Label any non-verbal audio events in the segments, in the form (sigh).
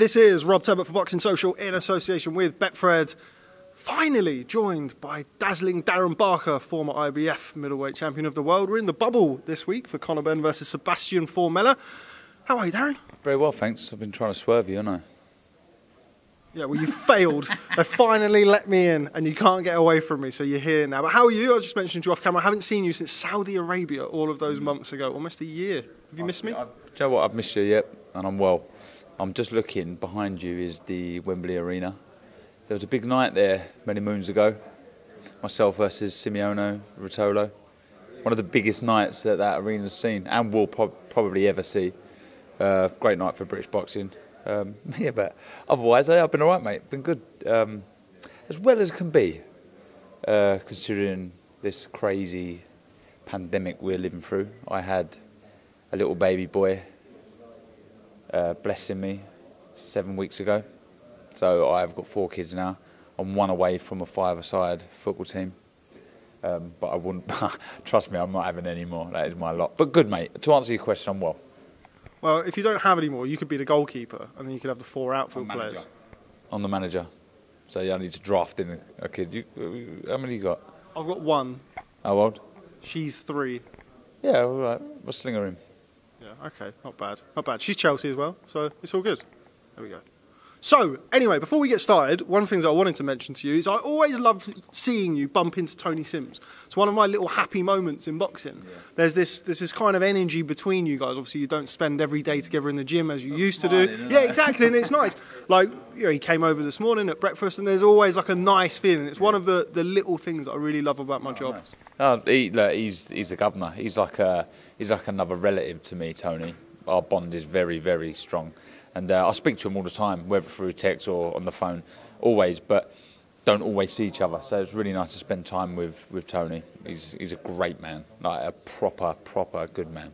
This is Rob Tebbutt for Boxing Social in association with Betfred. Finally joined by dazzling Darren Barker, former IBF middleweight champion of the world. We're in the bubble this week for Conor Benn versus Sebastian Formella. How are you, Darren? Very well, thanks. I've been trying to swerve you, haven't I? Yeah, well, you failed. (laughs) they finally let me in, and you can't get away from me, so you're here now. But how are you? I just mentioned you off camera. I haven't seen you since Saudi Arabia all of those months ago, almost a year. Have you missed me? I, do you know what? I've missed you, yep, and I'm well. I'm just looking behind you is the Wembley Arena. There was a big night there many moons ago. Myself versus Simone Rotolo. One of the biggest nights that that arena's seen and will pro- probably ever see. Uh, great night for British boxing. Um, (laughs) yeah, but otherwise, I've been all right, mate. Been good, um, as well as can be, uh, considering this crazy pandemic we're living through. I had a little baby boy uh, blessing me seven weeks ago. So I've got four kids now. I'm one away from a five-a-side football team. Um, but I wouldn't, (laughs) trust me, I'm not having any more. That is my lot. But good, mate. To answer your question, I'm well. Well, if you don't have any more, you could be the goalkeeper, and then you could have the four outfield players. I'm the manager. So yeah, I need to draft in a, a kid. You, uh, how many you got? I've got one. How old? She's three. Yeah, all right. We'll sling her in. Yeah, okay, not bad. Not bad. She's Chelsea as well, so it's all good. There we go. So, anyway, before we get started, one of the things I wanted to mention to you is I always love seeing you bump into Tony Sims. It's one of my little happy moments in boxing. Yeah. There's this there's this kind of energy between you guys. Obviously, you don't spend every day together in the gym as you I'm used smiling, to do. Yeah, exactly, and it's nice. (laughs) Like, you know, he came over this morning at breakfast, and there's always like a nice feeling. It's yeah. one of the, the little things that I really love about my oh, job. Nice. Oh, he, look, he's he's a governor. He's like a he's like another relative to me, Tony. Our bond is very very strong and uh, I speak to him all the time, whether through text or on the phone, always. But don't always see each other, so it's really nice to spend time with, with Tony. He's he's a great man, like a proper proper good man.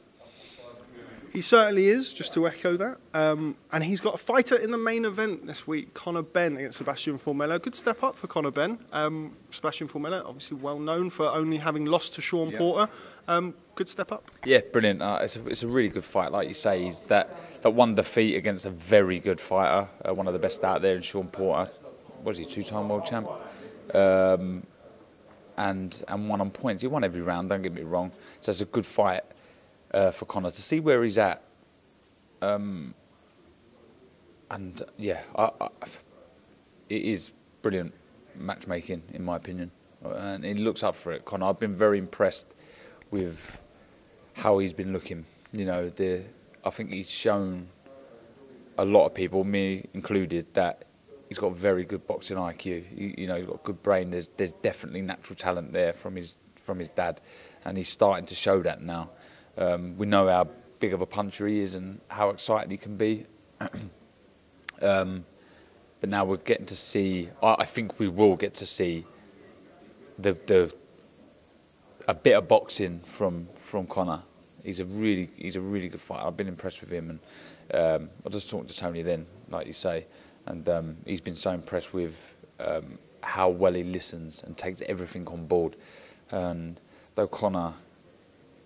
He certainly is, just to echo that. Um, and he's got a fighter in the main event this week, Conor Benn against Sebastian Formella. Good step up for Conor Benn. Um, Sebastian Formella, obviously well known for only having lost to Sean yeah. Porter. Um, good step up. Yeah, brilliant. Uh, it's, a, it's a really good fight, like you say. He's that, that one defeat against a very good fighter, uh, one of the best out there in Sean Porter. Was he two-time world champ? Um, and and won on points. He won every round. Don't get me wrong. So it's a good fight uh, for Conor to see where he's at. Um, and yeah, I, I, it is brilliant matchmaking in my opinion, and he looks up for it. Conor, I've been very impressed with how he's been looking. You know, the I think he's shown a lot of people, me included, that he's got very good boxing IQ. You, you know, he's got a good brain. There's there's definitely natural talent there from his from his dad, and he's starting to show that now. Um, we know how big of a puncher he is and how excited he can be. (clears throat) um, but now we're getting to see. I, I, think we will get to see the the a bit of boxing from from Conor. He's a really he's a really good fighter. I've been impressed with him, and um, I just talking to Tony then, like you say, and um, he's been so impressed with um, how well he listens and takes everything on board. And though Conor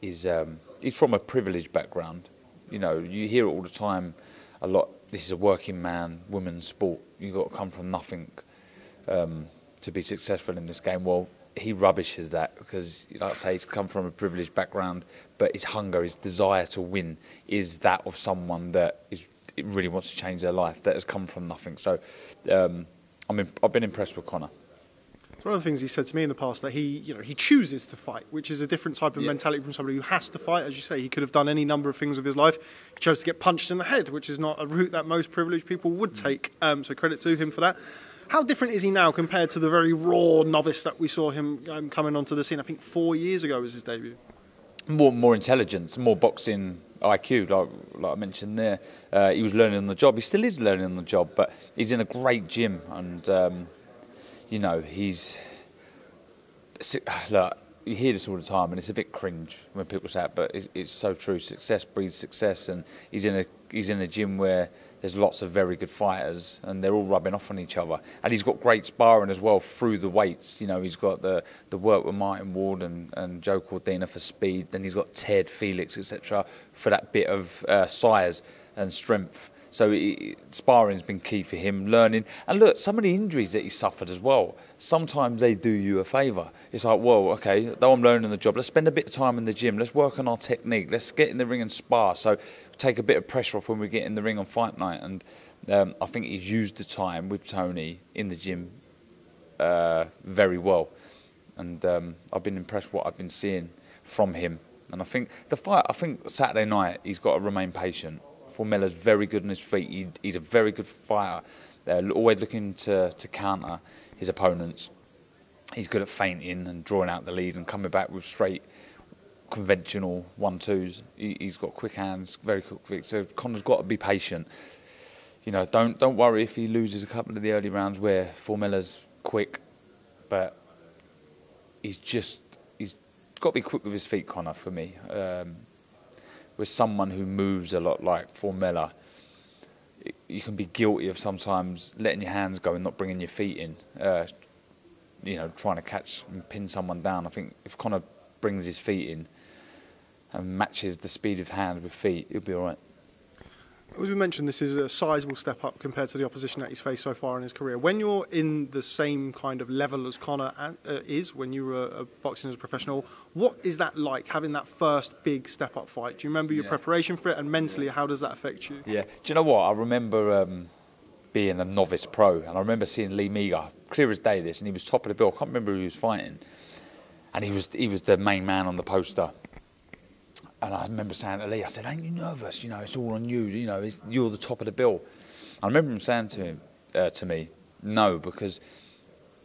is um, he's from a privileged background. You know, you hear it all the time. A lot. This is a working man, women's sport. You've got to come from nothing um, to be successful in this game. Well, he rubbishes that because, like I say, he's come from a privileged background, but his hunger, his desire to win, is that of someone that is really wants to change their life, that has come from nothing. So, um, I mean, I've been impressed with Conor. One of the things he said to me in the past that he, you know, he chooses to fight, which is a different type of yeah. mentality from somebody who has to fight. As you say, he could have done any number of things with his life. He chose to get punched in the head, which is not a route that most privileged people would mm. take. Um, so credit to him for that. How different is he now compared to the very raw novice that we saw him um, coming onto the scene? I think four years ago was his debut. More, more intelligence, more boxing IQ, like, like I mentioned there. Uh, he was learning on the job. He still is learning on the job, but he's in a great gym and. Um, you know, he's. Look, you hear this all the time, and it's a bit cringe when people say it, but it's, it's, so true. Success breeds success, and he's in a he's in a gym where there's lots of very good fighters, and they're all rubbing off on each other. And he's got great sparring as well through the weights. You know, he's got the, the work with Martin Ward and, and Joe Cordina for speed. Then he's got Ted Felix, etc., for that bit of uh, size and strength. So he, sparring's been key for him, learning. And look, some of the injuries that he suffered as well, sometimes they do you a favour. It's like, well, okay, though I'm learning the job, let's spend a bit of time in the gym, let's work on our technique, let's get in the ring and spar. So take a bit of pressure off when we get in the ring on fight night. And um, I think he's used the time with Tony in the gym uh, very well. And um, I've been impressed what I've been seeing from him. And I think the fight, I think Saturday night, he's got to remain patient Formella's very good on his feet. He, he's a very good fighter. They're always looking to, to counter his opponents. He's good at feinting and drawing out the lead and coming back with straight, conventional one-twos. He, has got quick hands, very quick. feet. So Conor's got to be patient. You know, don't don't worry if he loses a couple of the early rounds where Formella's quick, but he's just he's got to be quick with his feet, Conor. For me, um, with someone who moves a lot like Formella, you can be guilty of sometimes letting your hands go and not bringing your feet in. Uh, you know, trying to catch and pin someone down. I think if Conor brings his feet in and matches the speed of hands with feet, he'll be all right as we mentioned, this is a sizable step up compared to the opposition that he's faced so far in his career. When you're in the same kind of level as Conor uh, is when you were uh, boxing as a professional, what is that like having that first big step up fight? Do you remember your yeah. preparation for it, and mentally, how does that affect you? Yeah, do you know what? I remember um, being a novice pro, and I remember seeing Lee Meager, clear as day, this, and he was top of the bill. I can't remember who he was fighting, and he was he was the main man on the poster and I remember saying to Lee, I said, "Ain't you nervous? You know, it's all on you. You know, you're the top of the bill." I remember him saying to him, uh, to me, "No, because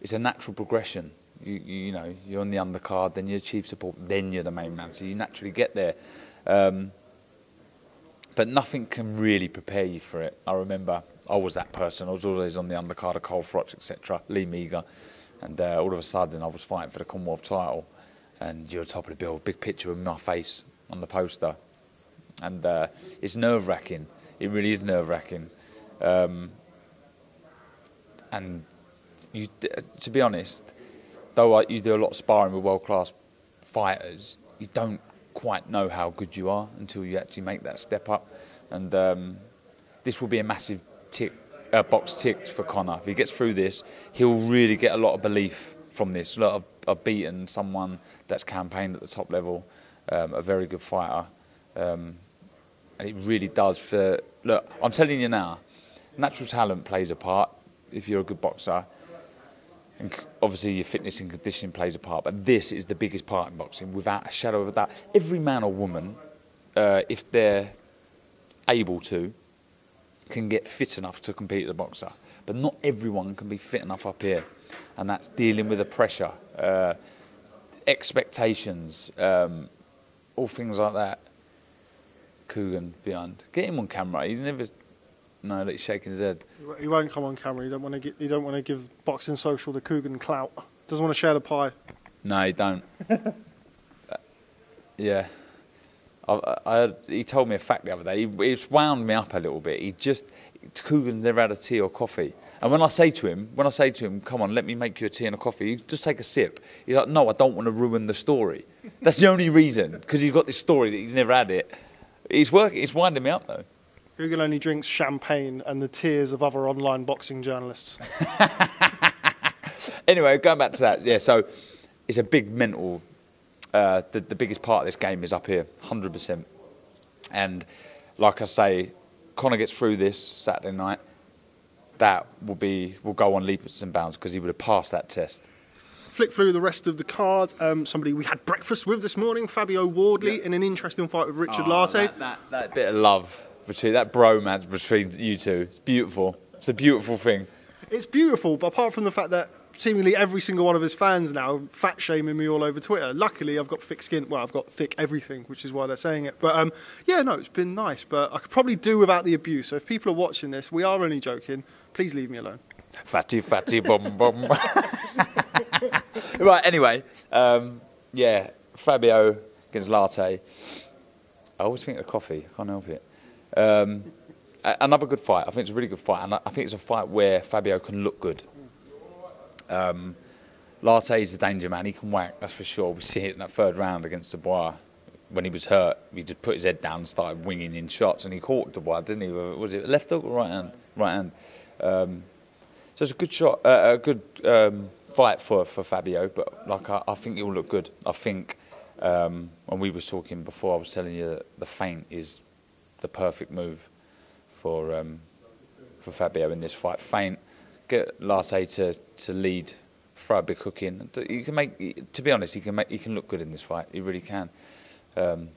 it's a natural progression. You, you, you, know, you're on the undercard, then you're chief support, then you're the main man. So you naturally get there. Um, but nothing can really prepare you for it. I remember I was that person. I was always on the undercard of Carl Froch, etc., Lee Meager, and uh, all of a sudden I was fighting for the Commonwealth title, and you're top of the bill, big picture in my face on the poster, and uh, it's nerve wracking. It really is nerve wracking, um, and you, to be honest, though you do a lot of sparring with world class fighters, you don't quite know how good you are until you actually make that step up, and um, this will be a massive tick. Uh, box ticked for Conor. If he gets through this, he'll really get a lot of belief from this. A lot of, of beating someone that's campaigned at the top level um, a very good fighter. Um, and it really does for look. I'm telling you now, natural talent plays a part if you're a good boxer. And obviously, your fitness and conditioning plays a part, but this is the biggest part in boxing, without a shadow of a doubt. Every man or woman, uh, if they're able to, can get fit enough to compete as a boxer. But not everyone can be fit enough up here, and that's dealing with the pressure, uh, expectations, um, all things like that. Kugan behind. Get him on camera. He's never. No, that he's shaking his head. He won't come on camera. He don't want to get. You don't want to give Boxing Social the Kugan clout. Doesn't want to share the pie. No, he don't. uh, (laughs) yeah. I, I, he told me a fact the other day. He, he wound me up a little bit. He just Kugan's never had a tea or coffee. And when I say to him, when I say to him, "Come on, let me make you a tea and a coffee," just take a sip. He's like, "No, I don't want to ruin the story." That's the only reason because he's got this story that he's never had it. He's working. He's winding me up though. Google only drinks champagne and the tears of other online boxing journalists. (laughs) anyway, going back to that, yeah. So it's a big mental. Uh, the, the biggest part of this game is up here, hundred percent. And like I say, Conor gets through this Saturday night. That will be will go on leaps and bounds because he would have passed that test flick through the rest of the card. Um, somebody we had breakfast with this morning, Fabio Wardley, in an interesting fight with Richard oh, Lartey. That, that, that, bit of love between that bromance between you two, it's beautiful. It's a beautiful thing. It's beautiful, but apart from the fact that seemingly every single one of his fans now fat shaming me all over Twitter. Luckily, I've got thick skin. Well, I've got thick everything, which is why they're saying it. But um, yeah, no, it's been nice. But I could probably do without the abuse. So if people are watching this, we are only joking. Please leave me alone. Fatty, fatty, bum, bum. (laughs) right, anyway, um, yeah, Fabio against latte. I always think of coffee, I can't help it. Um, another good fight. I think it's a really good fight, and I think it's a fight where Fabio can look good. Um, Lartey is a danger man. He can whack, that's for sure. We see it in that third round against Dubois. When he was hurt, he just put his head down and started winging in shots, and he caught Dubois, didn't he? Was it left hook or right hand? Right hand. Um, so it's a good shot, uh, a good um, fight for, for Fabio. But like I, I think will look good. I think um, when we were talking before, I was telling you that the feint is the perfect move for um, for Fabio in this fight. Feint, get Lartey to to lead throw a big hook in. You can make, to be honest, he can make, he can look good in this fight. He really can. Um,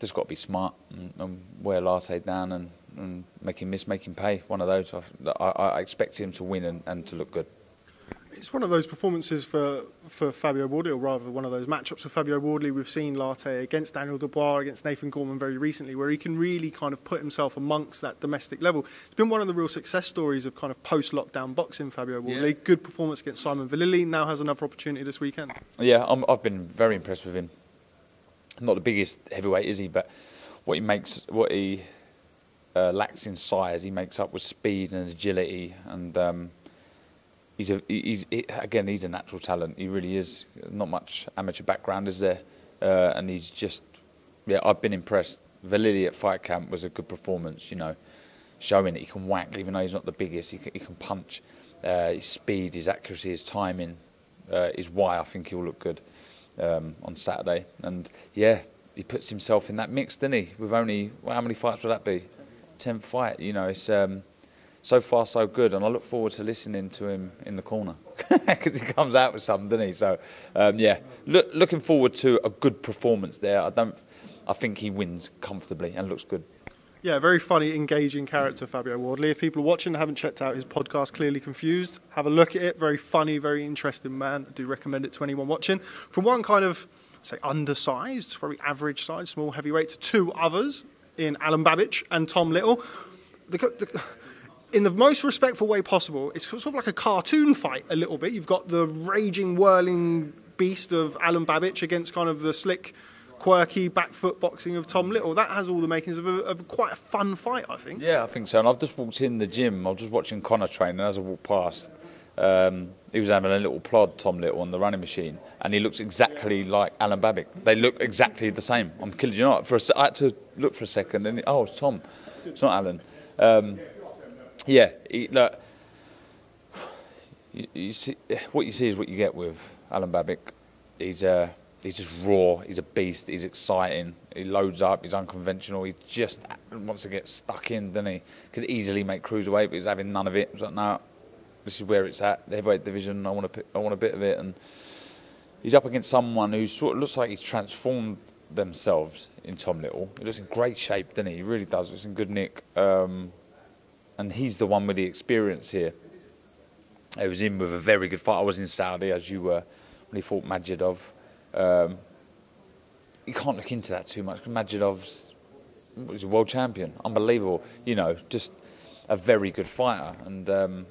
just got to be smart and, and wear Lartey down and, and make him miss, make him pay. One of those. I, I, I expect him to win and, and to look good. It's one of those performances for, for Fabio Wardley, or rather one of those matchups for Fabio Wardley. We've seen Lartey against Daniel Dubois, against Nathan Gorman very recently, where he can really kind of put himself amongst that domestic level. It's been one of the real success stories of kind of post-lockdown boxing, Fabio Wardley. Yeah. Good performance against Simon Vallily, now has another opportunity this weekend. Yeah, i have been very impressed with him. Not the biggest heavyweight, is he? But what he makes, what he uh, lacks in size, he makes up with speed and agility and... Um, he's a he's he, again he's a natural talent. He really is. Not much amateur background is there, uh, and he's just yeah. I've been impressed. Vallily at fight camp was a good performance. You know, showing that he can whack even though he's not the biggest. He can, he can punch. Uh, his speed, his accuracy, his timing uh, is why I think he'll look good um, on Saturday. And yeah, he puts himself in that mix, doesn't he? With only well, how many fights would that be? Tenth fight. You know, it's. Um, so far so good, and I look forward to listening to him in the corner (laughs) because he comes out with something, doesn't he? So um, yeah, look, looking forward to a good performance there. I don't, I think he wins comfortably and looks good. Yeah, very funny, engaging character, Fabio Wardley. If people are watching haven't checked out his podcast, Clearly Confused, have a look at it. Very funny, very interesting man. I do recommend it to anyone watching. From one kind of, say, undersized, very average size, small heavyweight, to two others in Alan Babic and Tom Little. The, the, in the most respectful way possible. It's sort of like a cartoon fight a little bit. You've got the raging, whirling beast of Alan Babic against kind of the slick, quirky back foot boxing of Tom Little. That has all the makings of, a, of quite a fun fight, I think. Yeah, I think so. And I've just walked in the gym. I was just watching Conor train, and as I walked past, um, he was having a little plod, Tom Little, on the running machine, and he looks exactly like Alan Babic. They look exactly the same. I'm killing you not. For a, I had to look for a second, and oh, it's Tom. It's not Alan. Um, yeah, he, look, you, you, see, what you see is what you get with Alan Babic. He's uh, he's just raw. He's a beast. He's exciting. He loads up. He's unconventional. He just wants to get stuck in, doesn't he? Could easily make cruiserweight, but he's having none of it. He's like, no, this is where it's at. The heavyweight division. I want a, I want a bit of it. And he's up against someone who sort of looks like he's transformed themselves in Tom Little. He looks in great shape, doesn't he? He really does. He's in good nick. Um, and he's the one with the experience here. He was in with a very good fight. I was in Saudi as you were when he fought Majidov. Um, you can't look into that too much Majidov's was a world champion, unbelievable. You know, just a very good fighter and um,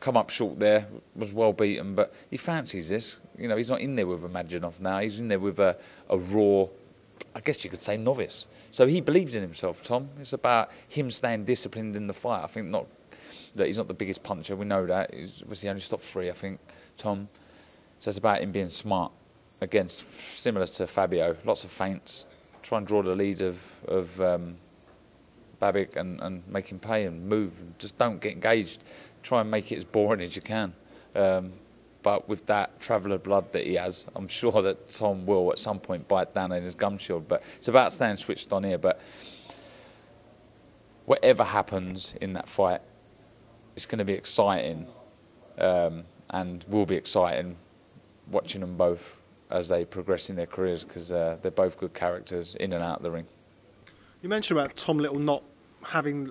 come up short there. Was well beaten, but he fancies this. You know, he's not in there with a Majidov now. He's in there with a, a raw, I guess you could say, novice. So he believes in himself, Tom. It's about him staying disciplined in the fight. I think not that he's not the biggest puncher. We know that. He was the only stop three, I think, Tom. So it's about him being smart against similar to Fabio. Lots of feints. Try and draw the lead of of um, Babic and, and make him pay and move. Just don't get engaged. Try and make it as boring as you can. Um, but with that traveller blood that he has, I'm sure that Tom will at some point bite down in his gum shield. But it's about staying switched on here. But whatever happens in that fight, it's going to be exciting um, and will be exciting watching them both as they progress in their careers because uh, they're both good characters in and out of the ring. You mentioned about Tom Little not having,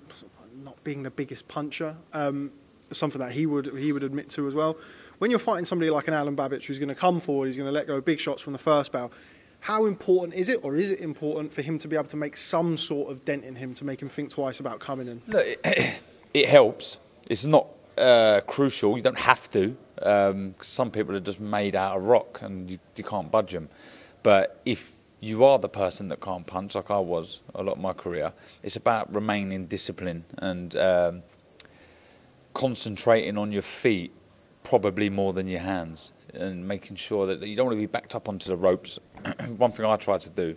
not being the biggest puncher. Um, something that he would he would admit to as well when you're fighting somebody like an Alan Babic who's going to come forward, he's going to let go big shots from the first bout. How important is it, or is it important for him to be able to make some sort of dent in him to make him think twice about coming in? Look, it, (clears throat) it helps. It's not uh, crucial. You don't have to. Um, some people are just made out of rock and you, you can't budge them. But if you are the person that can't punch, like I was a lot of my career. It's about remaining disciplined and um, concentrating on your feet, probably more than your hands, and making sure that you don't want to be backed up onto the ropes. (clears throat) One thing I try to do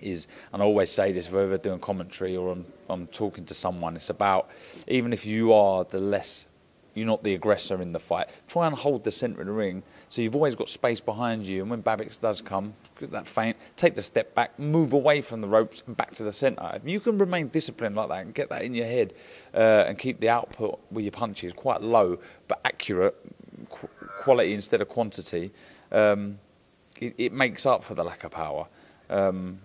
is, and I always say this whether doing commentary or I'm, I'm talking to someone, it's about even if you are the less, you're not the aggressor in the fight, try and hold the centre of the ring so you've always got space behind you. And when Babic does come, that feint, take the step back, move away from the ropes and back to the centre. If you can remain disciplined like that and get that in your head uh, and keep the output with your punches quite low but accurate, qu- quality instead of quantity, um, it, it, makes up for the lack of power. Um,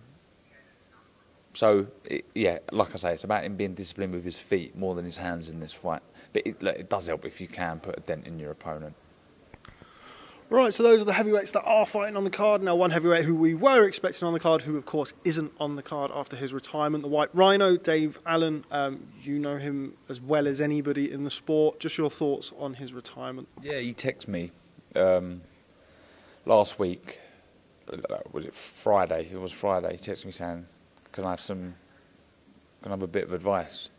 so it, yeah, like I say, it's about him being disciplined with his feet more than his hands in this fight. But it, it does help if you can put a dent in your opponent. Right, so those are the heavyweights that are fighting on the card. Now, one heavyweight who we were expecting on the card, who of course isn't on the card after his retirement, the White Rhino, Dave Allen. Um, you know him as well as anybody in the sport. Just your thoughts on his retirement? Yeah, he texted me um, last week. Uh, was it Friday? It was Friday. He texted me saying, "Can I have some? Can I have a bit of advice?"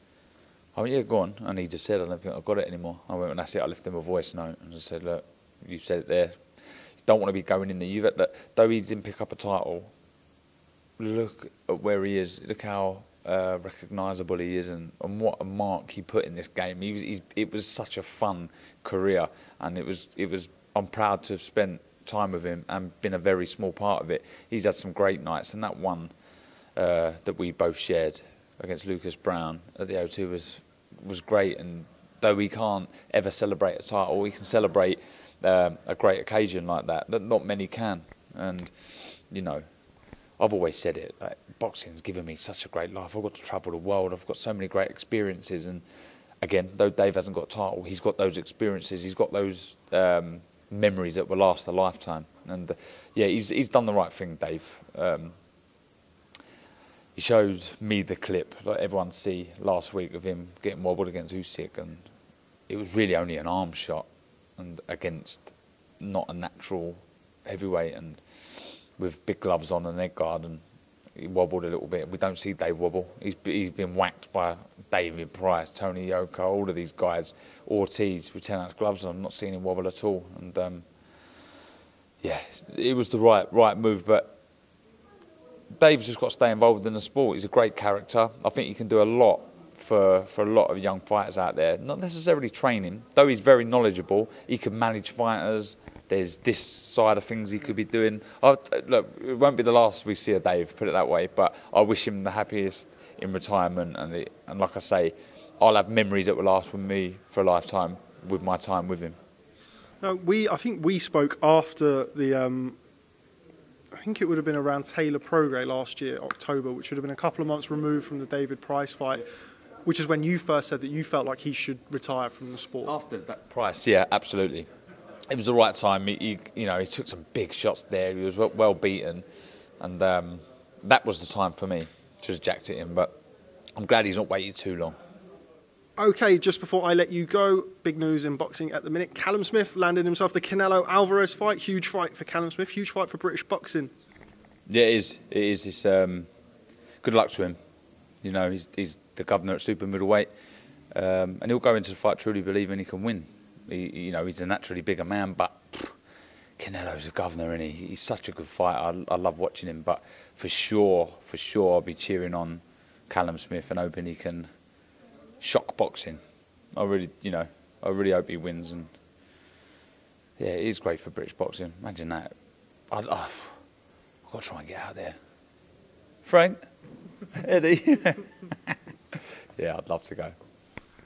I went, "Yeah, go on." And he just said, "I don't think I've got it anymore." I went, and that's it. I left him a voice note and I said, "Look." You said it there. You don't want to be going in the youth. Though he didn't pick up a title, look at where he is. Look how uh, recognisable he is, and, and what a mark he put in this game. He was, it was such a fun career, and it was, it was. I'm proud to have spent time with him and been a very small part of it. He's had some great nights, and that one uh, that we both shared against Lucas Browne at the O2 was was great. And though we can't ever celebrate a title, we can celebrate um, a great occasion like that that not many can. And you know, I've always said it. Like, boxing's given me such a great life. I've got to travel the world. I've got so many great experiences. And again, though Dave hasn't got a title, he's got those experiences. He's got those um, memories that will last a lifetime. And uh, yeah, he's he's done the right thing, Dave. Um, he shows me the clip, like everyone see last week of him getting wobbled against Usyk, and it was really only an arm shot and against not a natural heavyweight and with big gloves on and leg guard and he wobbled a little bit. We don't see Dave wobble. He's he's been whacked by David Price, Tony Yoka, all of these guys. Ortiz with ten ounce gloves on. I'm not seeing him wobble at all. And um, yeah, it was the right right move. But Dave's just got to stay involved in the sport. He's a great character. I think he can do a lot for, for a lot of young fighters out there. Not necessarily training, though he's very knowledgeable. He can manage fighters. There's this side of things he could be doing. i look, it won't be the last we see of Dave, put it that way. But I wish him the happiest in retirement. And, the, and like I say, I'll have memories that will last with me for a lifetime with my time with him. We, I think we spoke after the um, I think it would have been around Taylor Prograis last year, October, which would have been a couple of months removed from the David Price fight which is when you first said that you felt like he should retire from the sport. After that price, yeah, absolutely. It was the right time. He, he you know, he took some big shots there. He was well, well beaten, and um, that was the time for me. to have jacked it in, but I'm glad he's not waited too long. Okay, just before I let you go, big news in boxing at the minute. Callum Smith landed himself the Canelo Alvarez fight. Huge fight for Callum Smith. Huge fight for British boxing. Yeah, it is. It is. It's, um, good luck to him. You know, he's, he's the governor at super middleweight, um, and he'll go into the fight truly believing he can win. He, you know, he's a naturally bigger man, but pff, Canelo's a governor, and he? he's such a good fighter. I, I, love watching him, but for sure, for sure, I'll be cheering on Callum Smith and hoping he can shock boxing. I really, you know, I really hope he wins, and yeah, it is great for British boxing. Imagine that. I, have got to try and get out there. Frank, Eddie. (laughs) yeah, I'd love to go.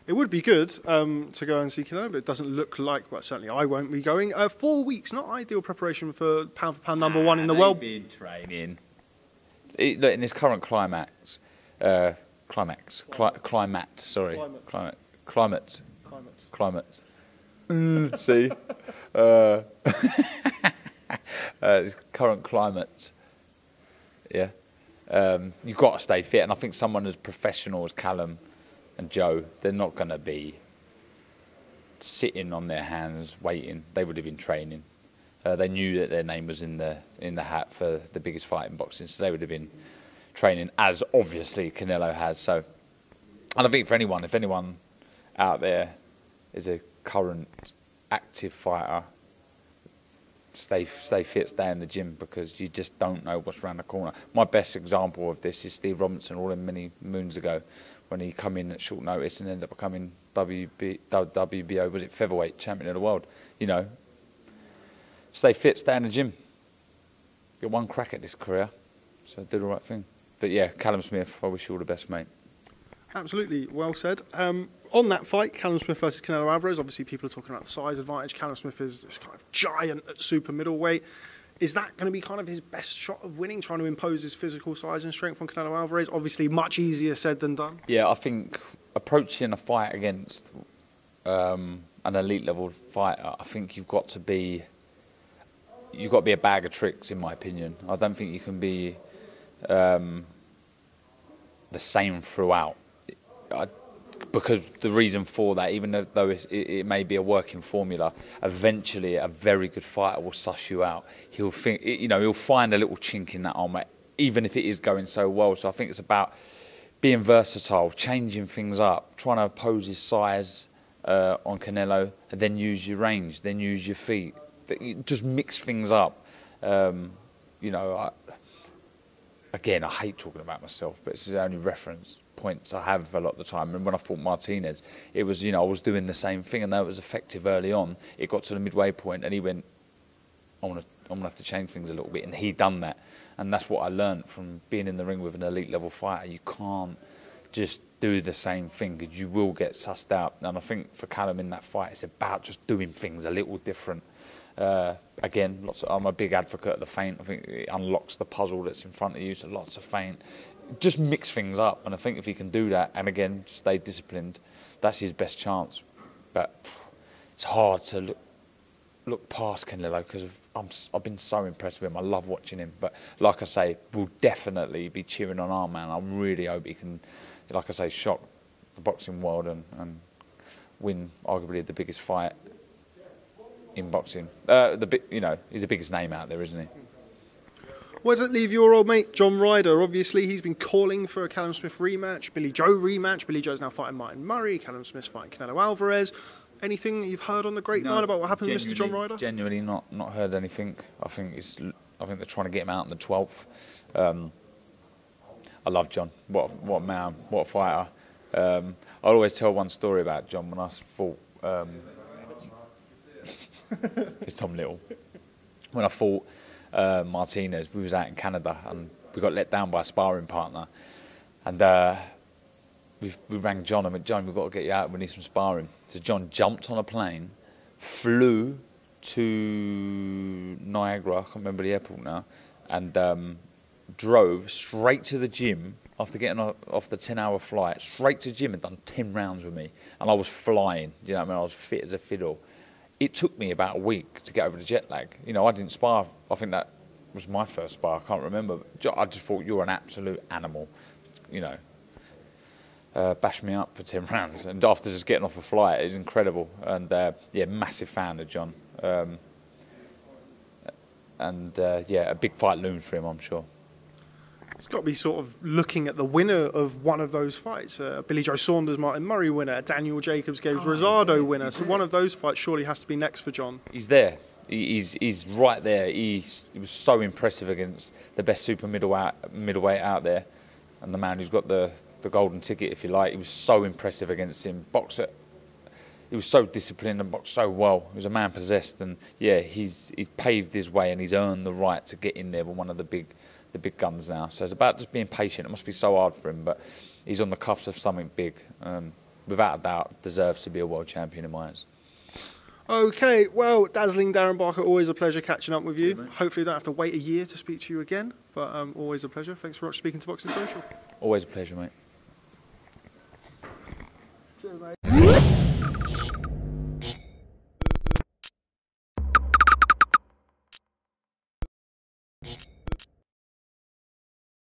It would be good um, to go and see Canelo, but it doesn't look like. Well, certainly I won't be going. Uh, four weeks, not ideal preparation for pound for pound number ah, one in the world. Been training. It, look, in this current climax, uh, climax, cli- climate. Sorry, climate, climate, climate, climate. climate. Mm, (laughs) see, uh, (laughs) uh, current climate. Yeah um, you've got to stay fit. And I think someone as professional as Callum and Joe, they're not going to be sitting on their hands waiting. They would have been training. Uh, they knew that their name was in the in the hat for the biggest fight in boxing, so they would have been training as obviously Canelo has. So, and I think for anyone, if anyone out there is a current active fighter, stay stay fit, stay in the gym because you just don't know what's around the corner. My best example of this is Steve Robinson, all in many moons ago, when he come in at short notice and ended up becoming WB, WBO was it featherweight champion of the world. You know, stay fit, stay in the gym. Get one crack at this career, so do the right thing. But yeah, Callum Smith, I wish you all the best, mate. Absolutely, well said. Um, on that fight, Callum Smith versus Canelo Alvarez, obviously people are talking about the size advantage. Callum Smith is this kind of giant at super middleweight. Is that going to be kind of his best shot of winning, trying to impose his physical size and strength on Canelo Alvarez? Obviously, much easier said than done. Yeah, I think approaching a fight against um, an elite level fighter, I think you've got to be you've got to be a bag of tricks, in my opinion. I don't think you can be um, the same throughout. I, because the reason for that, even though it, it, may be a working formula, eventually a very good fighter will suss you out. He'll think, you know, he'll find a little chink in that armor, even if it is going so well. So I think it's about being versatile, changing things up, trying to oppose his size uh, on Canelo, and then use your range, then use your feet, just mix things up. Um, you know, I, again, I hate talking about myself, but it's the only reference points I have a lot of the time. And when I fought Martinez, it was, you know, I was doing the same thing, and though it was effective early on, it got to the midway point, and he went, I want to, I'm gonna have to change things a little bit, and he done that, and that's what I learned from being in the ring with an elite level fighter. You can't just do the same thing because you will get sussed out. And I think for Callum in that fight, it's about just doing things a little different. Uh, again, lots of, I'm a big advocate of the feint. I think it unlocks the puzzle that's in front of you. So lots of feint, just mix things up. And I think if he can do that, and again stay disciplined, that's his best chance. But it's hard to look look past Canelo because I'm, I've been so impressed with him. I love watching him. But like I say, we'll definitely be cheering on our man. I really hope he can, like I say, shock the boxing world and, and win arguably the biggest fight in boxing. Uh, the you know he's the biggest name out there, isn't he? Where does it leave your old mate John Ryder? Obviously, he's been calling for a Callum Smith rematch, Billy Joe rematch. Billy Joe's now fighting Martin Murray. Callum Smith's fighting Canelo Alvarez. Anything you've heard on the grapevine no, about what happened with Mr. John Ryder? Genuinely, not not heard anything. I think it's I think they're trying to get him out on the twelfth. Um, I love John. What what man? What fighter? Um, I always tell one story about John when I fought. Um, (laughs) it's Tom Little. When I fought uh, Martinez, we was out in Canada and we got let down by a sparring partner, and uh, we we rang John and went, John, we've got to get you out. We need some sparring. So John jumped on a plane, flew to Niagara. I can't remember the airport now, and um, drove straight to the gym after getting off the 10 hour flight, straight to the gym and done 10 rounds with me. And I was flying, you know what I mean? I was fit as a fiddle it took me about a week to get over the jet lag. You know, I didn't spar. I think that was my first spar. I can't remember. I just thought you were an absolute animal. You know, uh, bashed me up for ten (laughs) rounds, and after just getting off a flight, it was incredible. And uh, yeah, massive fan of John. Um, and uh, yeah, a big fight looms for him, I'm sure it's got to be sort of looking at the winner of one of those fights. Uh, Billy Joe Saunders, Martin Murray winner, Daniel Jacobs Gabe oh, Rosado winner. So one of those fights surely has to be next for John. He's there. He's he's right there. He's, he was so impressive against the best super middleweight middleweight out there, and the man who's got the the golden ticket, if you like. He was so impressive against him. Boxer. He was so disciplined and boxed so well. He was a man possessed, and yeah, he's he's paved his way and he's earned the right to get in there with one of the big the big guns now. So it's about just being patient. It must be so hard for him, but he's on the cuffs of something big. Um, without a doubt, deserves to be a world champion in my eyes. Okay, well, dazzling Darren Barker, always a pleasure catching up with you. Hopefully, you don't have to wait a year to speak to you again, but um, always a pleasure. Thanks for speaking to Boxing Social. Always a pleasure, mate. Cheers, mate.